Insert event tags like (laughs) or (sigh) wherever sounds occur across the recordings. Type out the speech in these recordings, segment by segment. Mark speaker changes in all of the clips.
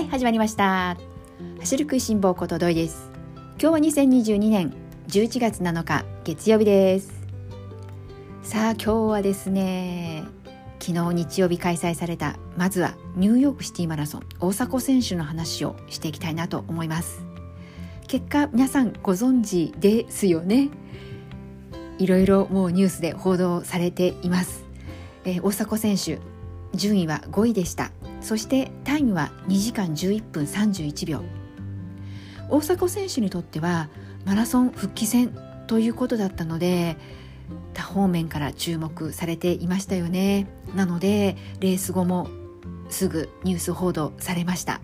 Speaker 1: はい始まりました。走る食いしん坊ことどいです。今日は2022年11月7日月曜日です。さあ今日はですね昨日日曜日開催されたまずはニューヨークシティマラソン大迫選手の話をしていきたいなと思います。結果皆さんご存知ですよね。いろいろもうニュースで報道されています、えー、大迫選手順位は5位でした。そしてタイムは2時間11分31秒。大迫選手にとってはマラソン復帰戦ということだったので多方面から注目されていましたよね。なのでレース後もすぐニュース報道されました。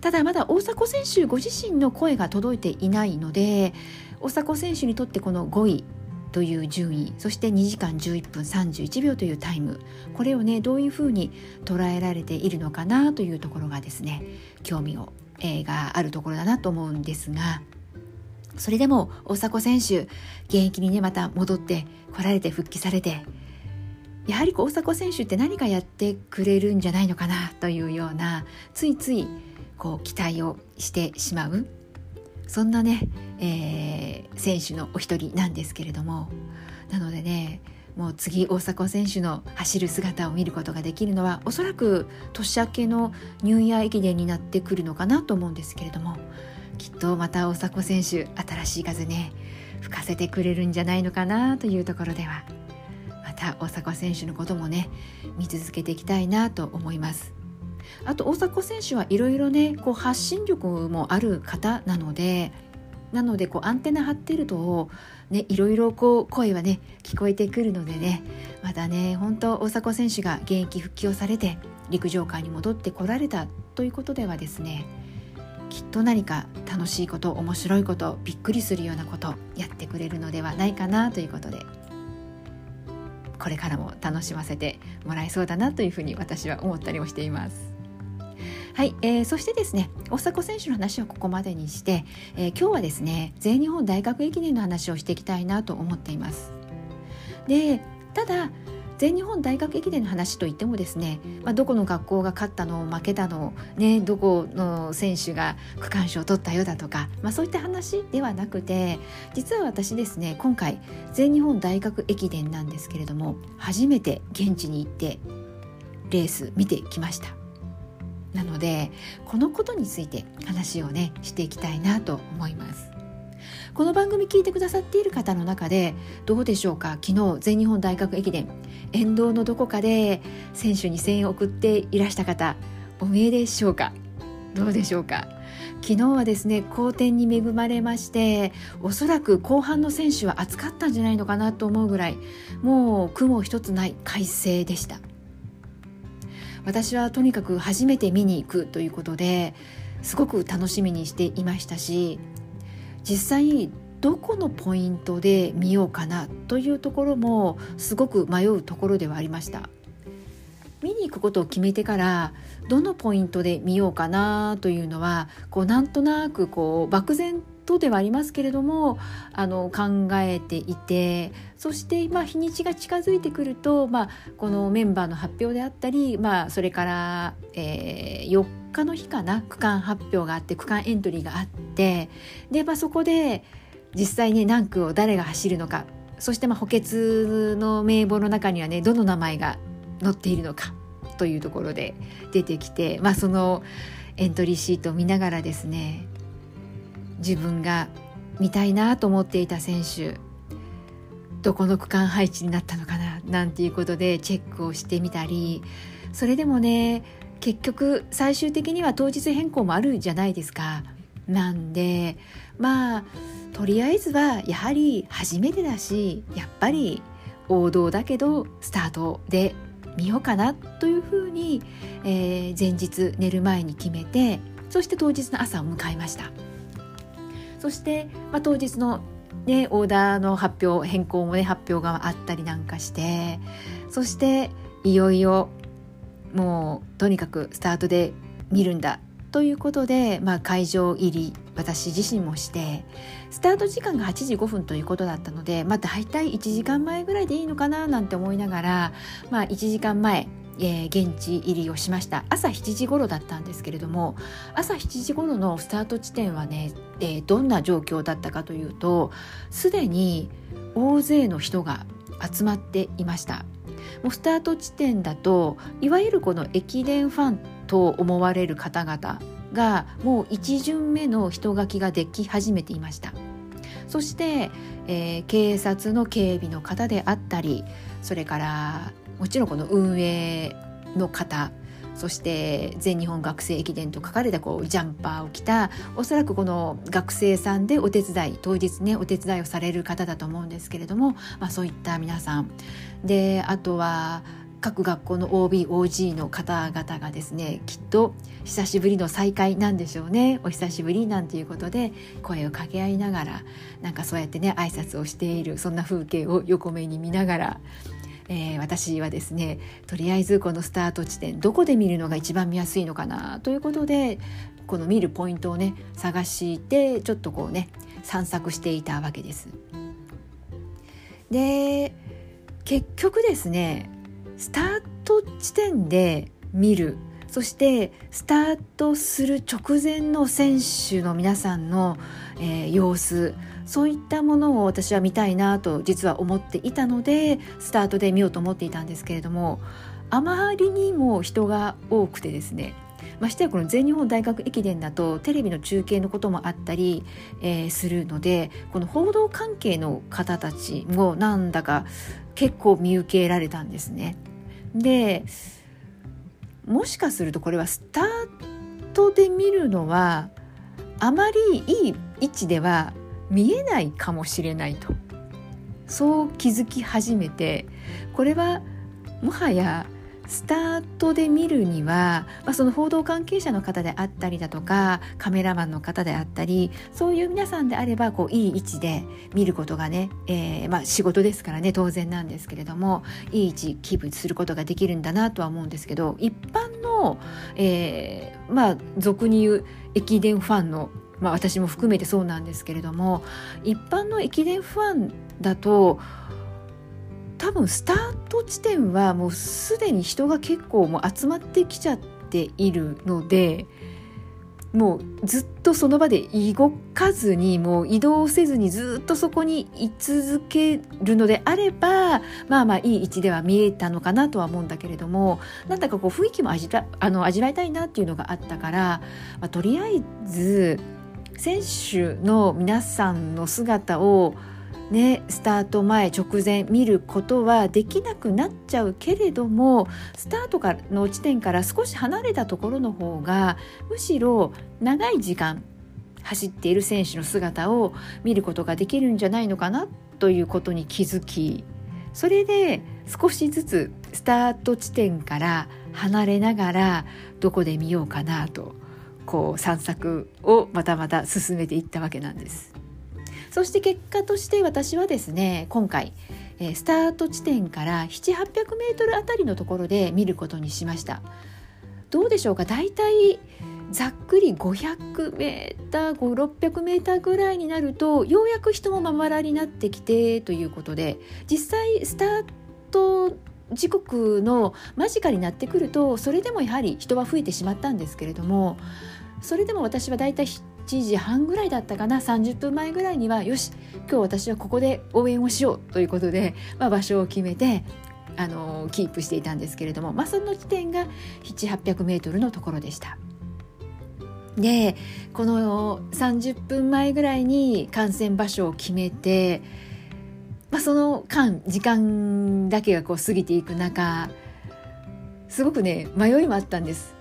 Speaker 1: ただまだ大迫選手ご自身の声が届いていないので大迫選手にとってこの5位という順位そして2時間11分31秒というタイムこれをねどういうふうに捉えられているのかなというところがですね興味を、えー、があるところだなと思うんですがそれでも大迫選手現役にねまた戻って来られて復帰されてやはり大迫選手って何かやってくれるんじゃないのかなというようなついついこう期待をしてしまうそんなね、えー、選手のお一人なんですけれどもなのでねもう次大迫選手の走る姿を見ることができるのはおそらく年明けのニューイヤー駅伝になってくるのかなと思うんですけれどもきっとまた大迫選手新しい風ね吹かせてくれるんじゃないのかなというところではまた大迫選手のこともね見続けていきたいなと思います。あと大迫選手はいろいろねこう発信力もある方なのでなのでこうアンテナ張ってるとねいろいろこう声はね聞こえてくるのでねまたね本当大迫選手が現役復帰をされて陸上界に戻ってこられたということではですねきっと何か楽しいこと面白いことびっくりするようなことやってくれるのではないかなということでこれからも楽しませてもらえそうだなというふうに私は思ったりもしています。はい、えー、そしてですね大迫選手の話はここまでにして、えー、今日はですね全日本大学駅伝の話をしていきたいなと思っています。でただ全日本大学駅伝の話といってもですね、まあ、どこの学校が勝ったの負けたの、ね、どこの選手が区間賞を取ったよだとか、まあ、そういった話ではなくて実は私ですね今回全日本大学駅伝なんですけれども初めて現地に行ってレース見てきました。なのでこのことについて話をねしていきたいなと思います。この番組聞いてくださっている方の中でどうでしょうか？昨日全日本大学駅伝沿道のどこかで選手に声援を送っていらした方お見えでしょうか？どうでしょうか？昨日はですね好天に恵まれましておそらく後半の選手は暑かったんじゃないのかなと思うぐらいもう雲一つない快晴でした。私はとにかく初めて見に行くということですごく楽しみにしていましたし実際どこのポイントで見ようかなというところもすごく迷うところではありました。見に行くことを決めてからどのポイントで見ようかなというのはこうなんとなくこう漠然とではありますけれどもあの考えていてそして、まあ、日にちが近づいてくると、まあ、このメンバーの発表であったり、まあ、それから、えー、4日の日かな区間発表があって区間エントリーがあってで、まあ、そこで実際に何区を誰が走るのかそしてまあ補欠の名簿の中にはねどの名前が載っているのかというところで出てきて、まあ、そのエントリーシートを見ながらですね自分が見たいなと思っていた選手どこの区間配置になったのかななんていうことでチェックをしてみたりそれでもね結局最終的には当日変更もあるじゃないですか。なんでまあとりあえずはやはり初めてだしやっぱり王道だけどスタートで見ようかなというふうに、えー、前日寝る前に決めてそして当日の朝を迎えました。そして、まあ、当日のね、オーダーの発表変更もね発表があったりなんかしてそしていよいよもうとにかくスタートで見るんだということで、まあ、会場入り私自身もしてスタート時間が8時5分ということだったので、まあ、大体1時間前ぐらいでいいのかななんて思いながら、まあ、1時間前えー、現地入りをしました。朝7時頃だったんですけれども朝7時頃のスタート地点はね、えー、どんな状況だったかというとすでに大勢の人が集まっていました。もうスタート地点だといわゆるこの駅伝ファンと思われる方々がもう1巡目の人書きができ始めていました。そして、えー、警察の警備の方であったりそれからもちろんこの運営の方そして全日本学生駅伝と書かれたこうジャンパーを着たおそらくこの学生さんでお手伝い当日ねお手伝いをされる方だと思うんですけれども、まあ、そういった皆さん。であとは各学校の OBOG の方々がですねきっと久しぶりの再会なんでしょうねお久しぶりなんていうことで声を掛け合いながらなんかそうやってね挨拶をしているそんな風景を横目に見ながらえー、私はですねとりあえずこのスタート地点どこで見るのが一番見やすいのかなということでこの見るポイントをね探してちょっとこうね散策していたわけです。で結局ですねスタート地点で見る。そしてスタートする直前の選手の皆さんの、えー、様子。そういったものを私は見たいなと実は思っていたのでスタートで見ようと思っていたんですけれどもあまりにも人が多くてですね。ましてやこの全日本大学駅伝だとテレビの中継のこともあったり、えー、するのでこの報道関係の方たちもなんだか結構見受けられたんですね。でもしかするとこれはスタートで見るのはあまりいい位置では見えないかもしれないと。そう気づき始めてこれはもはやスタートで見るには、まあ、その報道関係者の方であったりだとかカメラマンの方であったりそういう皆さんであればこういい位置で見ることがね、えー、まあ、仕事ですからね当然なんですけれどもいい位置キープすることができるんだなとは思うんですけど一般の、えー、まあ俗に言う駅伝ファンのまあ、私も含めてそうなんですけれども一般の駅伝ファンだと多分スタート地点はもうすでに人が結構もう集まってきちゃっているのでもうずっとその場で動かずにもう移動せずにずっとそこに居続けるのであればまあまあいい位置では見えたのかなとは思うんだけれどもなんだかこう雰囲気も味あの味わいたいなっていうのがあったから、まあ、とりあえず選手の皆さんの姿をね、スタート前直前見ることはできなくなっちゃうけれどもスタートからの地点から少し離れたところの方がむしろ長い時間走っている選手の姿を見ることができるんじゃないのかなということに気づきそれで少しずつスタート地点から離れながらどこで見ようかなとこう散策をまたまた進めていったわけなんです。そして結果として私はですね今回スタート地点から7800メートルあたりのところで見ることにしました。どうでしょうか？大体ざっくり500メーター5600メーターぐらいになるとようやく人もまばらになってきてということで実際スタート時刻の間近になってくるとそれでもやはり人は増えてしまったんですけれどもそれでも私はだいたい7時半ぐらいだったかな30分前ぐらいにはよし今日私はここで応援をしようということで、まあ、場所を決めてあのキープしていたんですけれども、まあ、その地点が7800メートルのところでした。でこの30分前ぐらいに観戦場所を決めて、まあ、その間時間だけがこう過ぎていく中すごくね迷いもあったんです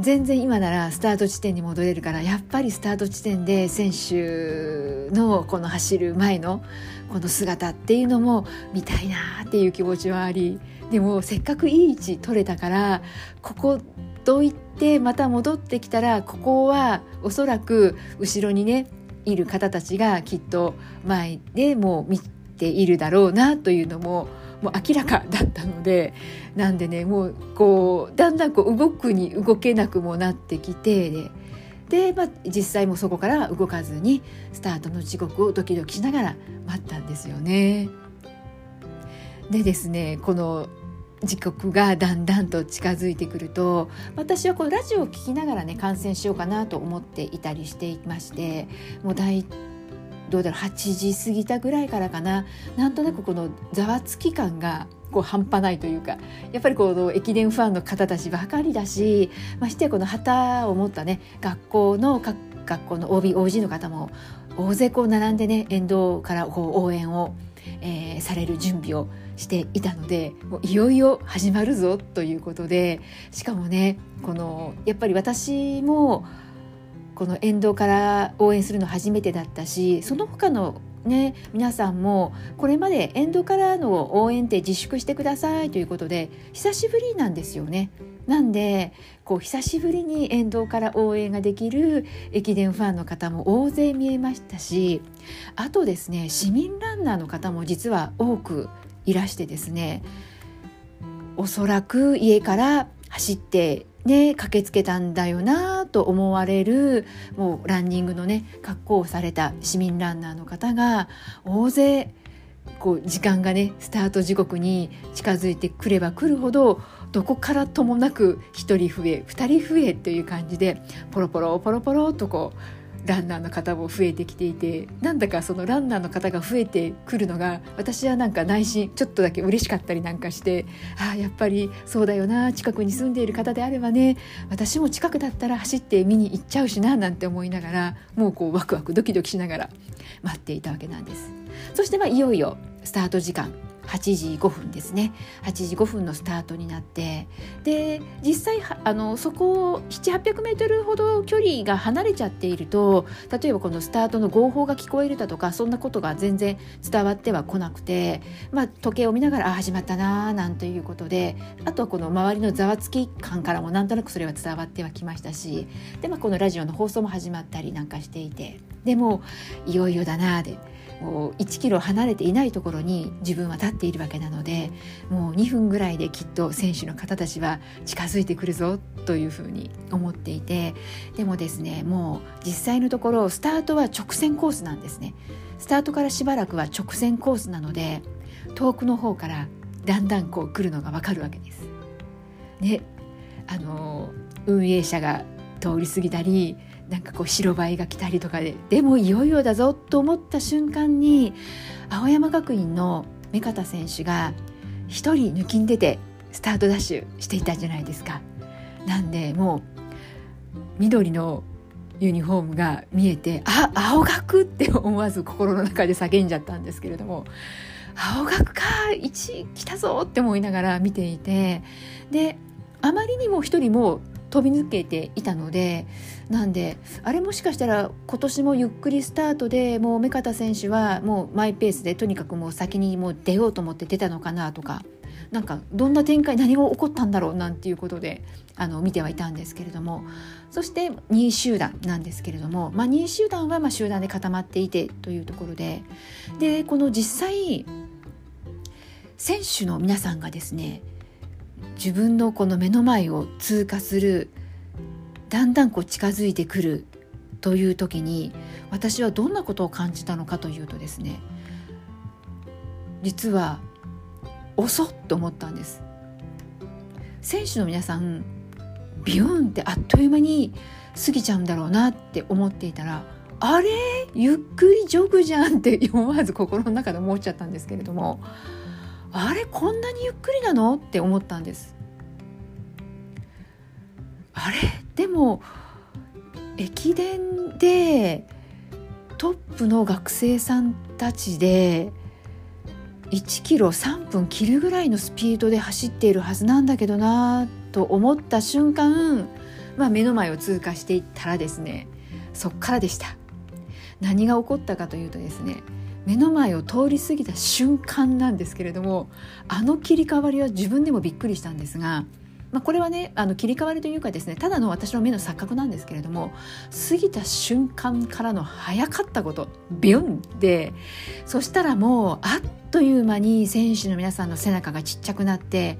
Speaker 1: 全然今ならスタート地点に戻れるからやっぱりスタート地点で選手のこの走る前のこの姿っていうのも見たいなっていう気持ちはありでもせっかくいい位置取れたからここと言ってまた戻ってきたらここはおそらく後ろにねいる方たちがきっと前でもう見ているだろうなというのももう明らかだったのでなんでねもうこうだんだんこう動くに動けなくもなってきてでで、まあ、実際もそこから動かずにスタートの時刻をドキドキしながら待ったんですよね。でですねこの時刻がだんだんと近づいてくると私はこうラジオを聴きながらね観戦しようかなと思っていたりしていましてもう大どうだろう8時過ぎたぐらいからかな。なんとなくこのざわつき感がこう半端ないというかやっぱりこの駅伝ファンの方たちばかりだしましてこの旗を持ったね学校の各学校の OBOG の方も大勢こう並んでね沿道からこう応援を、えー、される準備をしていたのでもういよいよ始まるぞということでしかもねこのやっぱり私もこの沿道から応援するの初めてだったしその他のね、皆さんもこれまで沿道からの応援って自粛してくださいということで久しぶりなんですよね。なんでこう久しぶりに沿道から応援ができる駅伝ファンの方も大勢見えましたしあとですね市民ランナーの方も実は多くいらしてですねおそらく家から走ってね駆けつけたんだよなと思われるもうランニングのね格好をされた市民ランナーの方が大勢こう時間がねスタート時刻に近づいてくればくるほどどこからともなく1人増え2人増えという感じでポロポロポロポロとこうランナーの方も増えてきていてなんだかそのランナーの方が増えてくるのが私はなんか内心ちょっとだけ嬉しかったりなんかしてああやっぱりそうだよな近くに住んでいる方であればね私も近くだったら走って見に行っちゃうしななんて思いながらもうこうワクワクドキドキしながら待っていたわけなんです。そしてまあいよいよスタート時間8時5分ですね8時5分のスタートになってで実際あのそこを700800メートルほど距離が離れちゃっていると例えばこのスタートの号砲が聞こえるだとかそんなことが全然伝わってはこなくて、まあ、時計を見ながらあ始まったななんていうことであとはこの周りのざわつき感からもなんとなくそれは伝わってはきましたしで、まあ、このラジオの放送も始まったりなんかしていてでもいよいよだなーで。もう1キロ離れていないところに自分は立っているわけなのでもう2分ぐらいできっと選手の方たちは近づいてくるぞというふうに思っていてでもですねもう実際のところスタートは直線コースなんですねスタートからしばらくは直線コースなので遠くの方からだんだんこう来るのがわかるわけです。ねあの運営者が通り過ぎたりなんかこう白バイが来たりとかででもいよいよだぞと思った瞬間に青山学院の目片選手が1人抜きん出てスタートダッシュしていたじゃないですか。なんでもう緑のユニフォームが見えてあ青学って思わず心の中で叫んじゃったんですけれども青学か1来たぞって思いながら見ていてであまりにも一人も飛び抜けていたのでなんであれもしかしたら今年もゆっくりスタートでもう目片選手はもうマイペースでとにかくもう先にもう出ようと思って出たのかなとかなんかどんな展開何が起こったんだろうなんていうことであの見てはいたんですけれどもそして2位集団なんですけれども、まあ、2位集団はまあ集団で固まっていてというところででこの実際選手の皆さんがですね自分のこの目の前を通過するだんだんこう近づいてくるという時に私はどんなことを感じたのかというとですね実は遅っと思ったんです。選手の皆さんビューンってあっという間に過ぎちゃうんだろうなって思っていたらあれ？ゆっくりジョグじゃんって思わず心の中で思っちゃったんですけれどもあれこんなにゆっくりなの？って思ったんです。あれ？でも駅伝でトップの学生さんたちで1キロ3分切るぐらいのスピードで走っているはずなんだけどなと思った瞬間、まあ、目の前を通過していったらですねそっからでした。何が起こったかというとですね目の前を通り過ぎた瞬間なんですけれどもあの切り替わりは自分でもびっくりしたんですが、まあ、これはねあの切り替わりというかですねただの私の目の錯覚なんですけれども過ぎた瞬間からの早かったことビュンでそしたらもうあっという間に選手の皆さんの背中がちっちゃくなって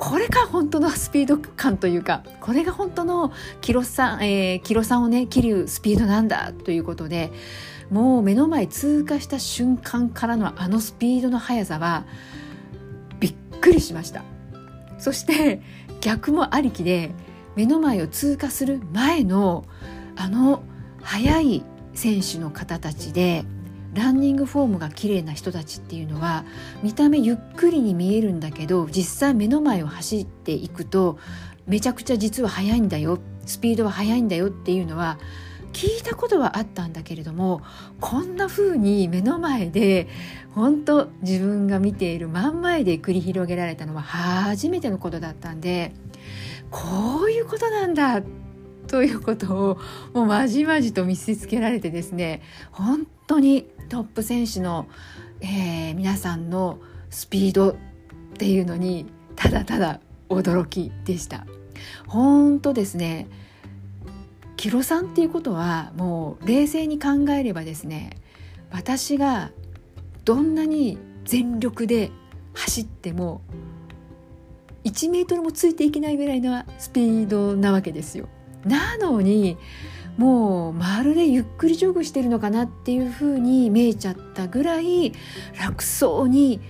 Speaker 1: これが本当のスピード感というかこれが本当のキロさん、えー、キロさんをね切るスピードなんだということでもう目の前通過した瞬間からのあのスピードの速さはびっくりしました。そして逆もありきで目の前を通過する前のあの速い選手の方たちでランニングフォームが綺麗な人たちっていうのは見た目ゆっくりに見えるんだけど実際目の前を走っていくとめちゃくちゃ実は速いんだよスピードは速いんだよっていうのは聞いたことはあったんだけれどもこんな風に目の前で本当自分が見ている真ん前で繰り広げられたのは初めてのことだったんでこういうことなんだということをもうまじまじと見せつけられてですね本当にトップ選手の、えー、皆さんのスピードっていうのにただただ驚きでした。本当ですねキロ3っていうことはもう冷静に考えればですね私がどんなに全力で走っても1メートルもついていけないぐらいのスピードなわけですよ。なのにもうまるでゆっくりジョグしてるのかなっていうふうに見えちゃったぐらい楽そうに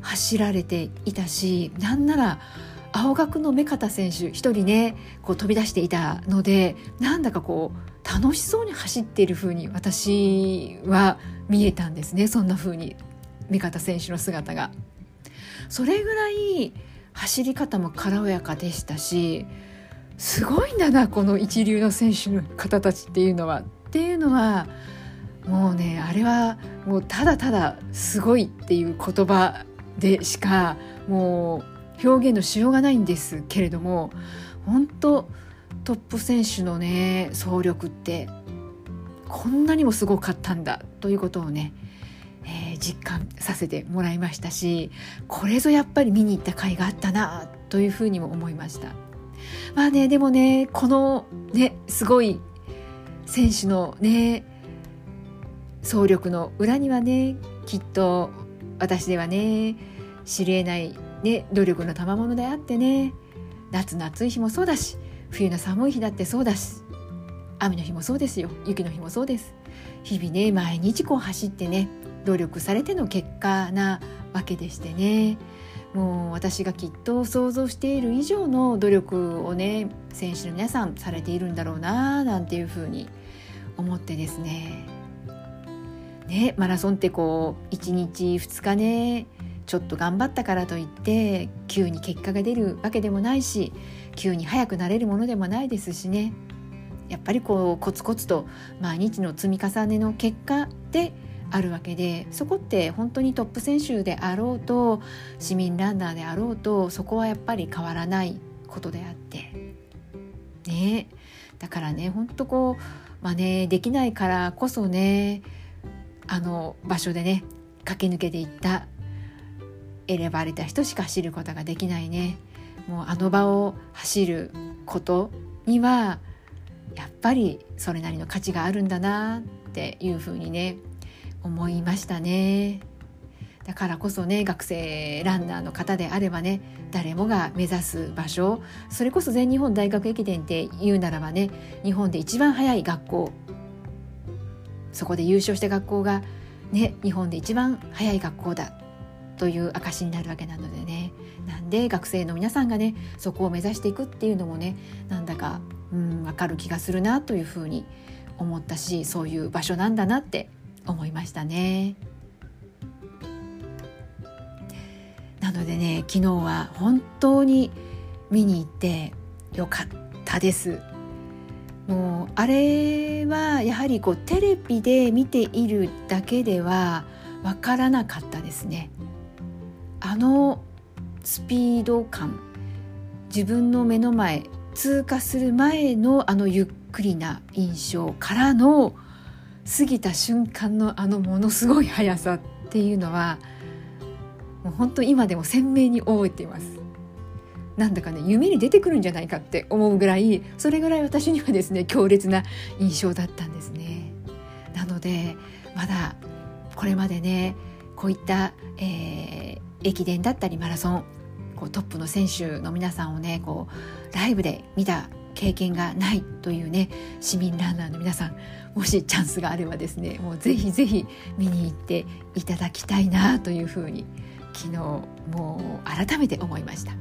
Speaker 1: 走られていたしなんなら青学の目方選手一人ねこう飛び出していたのでなんだかこう楽しそうに走っている風に私は見えたんですねそんな風に目方選手の姿が。それぐらい走り方も軽やかでしたしすごいんだなこの一流の選手の方たちっていうのはっていうのはもうねあれはもうただただすごいっていう言葉でしかもう表現のしようがないんですけれども本当トップ選手のね総力ってこんなにもすごかったんだということをね、えー、実感させてもらいましたしこれぞやっぱり見に行った甲斐があったなというふうにも思いました。まあねでもねこのねすごい選手のね総力の裏にはねきっと私ではね知り得ないね、努力の賜物であってね夏の暑い日もそうだし冬の寒い日だってそうだし雨の日もそうですよ雪の日もそうです。日々ね毎日こう走ってね努力されての結果なわけでしてね。もう私がきっと想像している以上の努力をね選手の皆さんされているんだろうななんていうふうに思ってですね。ねマラソンってこう1日2日ねちょっと頑張ったからといって急に結果が出るわけでもないし急に速くなれるものでもないですしね。やっぱりこうコツコツと毎日の積み重ねの結果であるわけでそこって本当にトップ選手であろうと市民ランナーであろうとそこはやっぱり変わらないことであって。ね。だからね本当こう真似できないからこそねあの場所でね駆け抜けていった選ばれた人しか走ることができないね。もうあの場を走ることにはやっぱりそれなりの価値があるんだなっていうふうにね思いましたね。だからこそね学生ランナーの方であればね誰もが目指す場所それこそ全日本大学駅伝って言うならばね日本で一番早い学校そこで優勝した学校がね日本で一番早い学校だという証になるわけなのでね。なんで学生の皆さんがねそこを目指していくっていうのもねなんだかうん分かる気がするなというふうに思ったしそういう場所なんだなって思いましたね。なのでね昨日は本当に見に行ってよかったです。もうあれはやはりこうテレビで見ているだけではわからなかったですね。あのスピード感自分の目の前通過する前のあのゆっくりな印象からの過ぎた瞬間のあのものすごい速さっていうのはもう本当今でも鮮明に覚えています。なんだかね夢に出てくるんじゃないかって思うぐらいそれぐらい私にはですね強烈な印象だったんですね。なのでまだこれまでねこういった、えー、駅伝だったりマラソンこうトップの選手の皆さんをねこうライブで見た経験がないというね市民ランナーの皆さんもしチャンスがあればですねもうぜひぜひ見に行っていただきたいなというふうに昨日もう改めて思いました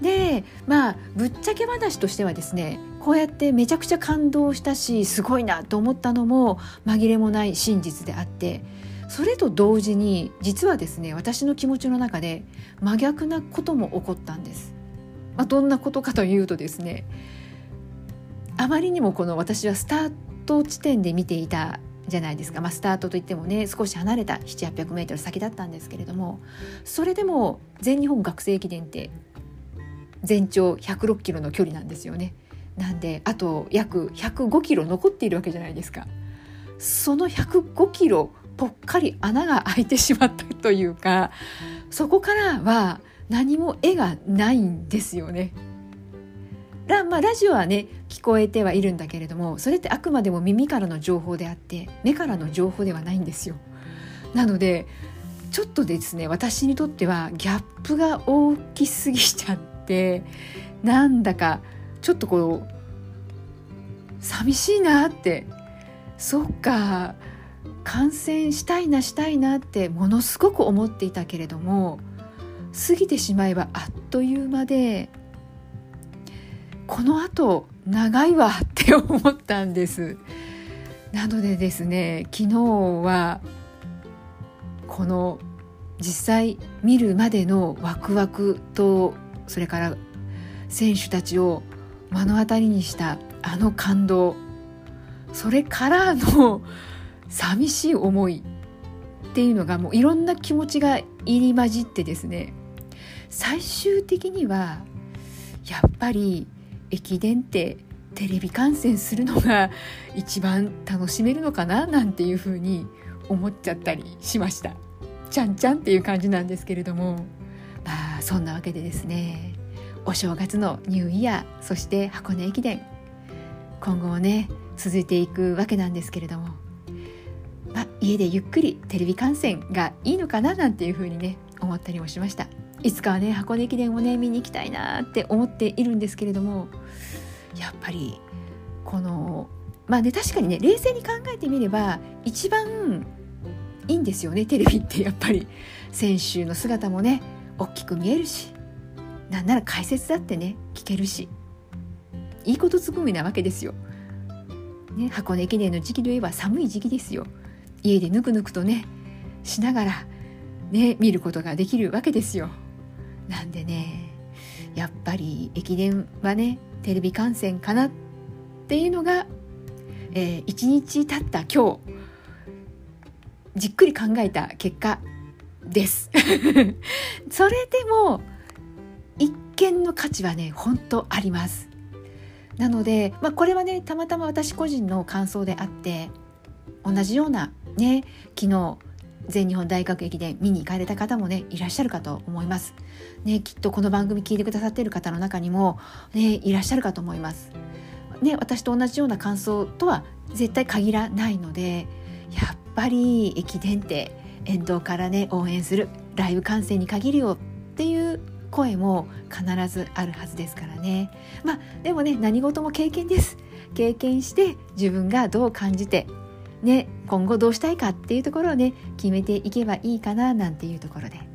Speaker 1: でまあぶっちゃけ話としてはですねこうやってめちゃくちゃ感動したしすごいなと思ったのも紛れもない真実であってそれと同時に実はですね私の気持ちの中で真逆なことも起こったんです。まあ、どんなことかというとですねあまりにもこの私はスタート地点で見ていたじゃないですか、まあ、スタートといってもね少し離れた700800メートル先だったんですけれどもそれでも全日本学生駅伝って全長106キロの距離なんですよね。なんであと約105キロ残っているわけじゃないですか。その105キロぽっかり穴が開いてしまったというかそこからは何も絵がないんですよね。ラ,、まあ、ラジオはね聞こえてはいるんだけれどもそれってあくまでも耳からの情報であって目からの情報ではないんですよ。なのでちょっとですね私にとってはギャップが大きすぎちゃってなんだかちょっとこう寂しいなってそっか感染したいなしたいなってものすごく思っていたけれども過ぎてしまえばあっという間でこのあと長いわって思ったんです。なのでですね昨日はこの実際見るまでのワクワクとそれから選手たちを目の当たりにしたあの感動それからの寂しい思いっていうのがもういろんな気持ちが入り混じってですね最終的にはやっぱり駅伝ってテレビ観戦するのが (laughs) 一番楽しめるのかななんていうふうに思っちゃったりしました。ちゃんちゃんっていう感じなんですけれどもまあそんなわけでですねお正月のニューイヤーそして箱根駅伝今後もね続いていくわけなんですけれども、まあ、家でゆっくりテレビ観戦がいいのかななんていうふうにね思ったりもしました。いつかはね箱根駅伝をね見に行きたいなって思っているんですけれどもやっぱりこのまあね確かにね冷静に考えてみれば一番いいんですよねテレビってやっぱり選手の姿もね大きく見えるしなんなら解説だってね聞けるしいいことずくめなわけですよ。ね、箱根駅伝の時期といえば寒い時期ですよ。家でぬくぬくとねしながらね見ることができるわけですよ。なんでねやっぱり駅伝はねテレビ観戦かなっていうのが、えー、1日経った今日じっくり考えた結果です。(laughs) それでも一見の価値はね本当ありますなので、まあ、これはねたまたま私個人の感想であって同じようなね昨日全日本大学駅伝見に行かれた方もねいらっしゃるかと思います。ね、きっとこの番組聞いてくださっている方の中にも、ね、いらっしゃるかと思います。ね、私と同じような感想とは絶対限らないのでやっぱり駅伝って沿道からね応援するライブ観戦に限るよっていう声も必ずあるはずですからね。まあでもね何事も経験です。経験して自分がどう感じてね今後どうしたいかっていうところをね決めていけばいいかななんていうところで。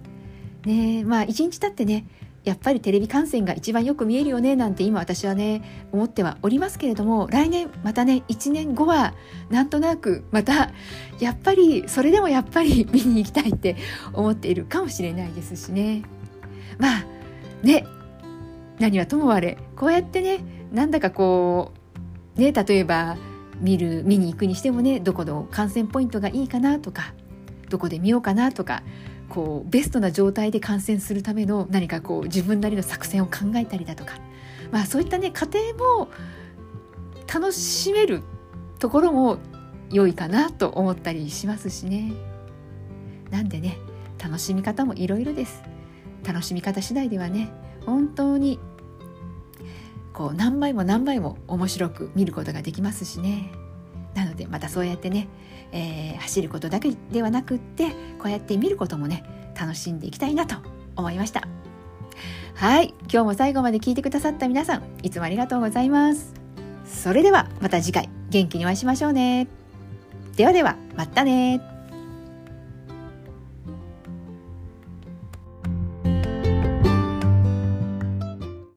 Speaker 1: ねまあ一日経ってねやっぱりテレビ観戦が一番よく見えるよねなんて今私はね思ってはおりますけれども来年またね1年後はなんとなくまたやっぱりそれでもやっぱり (laughs) 見に行きたいって思っているかもしれないですしね。まあね何はともあれこうやってねなんだかこうね例えば見る見に行くにしてもねどこの観戦ポイントがいいかなとかどこで見ようかなとかこうベストな状態で観戦するための何かこう自分なりの作戦を考えたりだとか、まあ、そういったね過程も楽しめるところも良いかなと思ったりしますしね。なんでね楽しみ方もいろいろです。楽しみ方次第ではね本当にこう何倍も何倍も面白く見ることができますしねなのでまたそうやってね、えー、走ることだけではなくってこうやって見ることもね楽しんでいきたいなと思いました。はい今日も最後まで聞いてくださった皆さんいつもありがとうございます。それではまた次回元気にお会いしましょうね。ではではまたね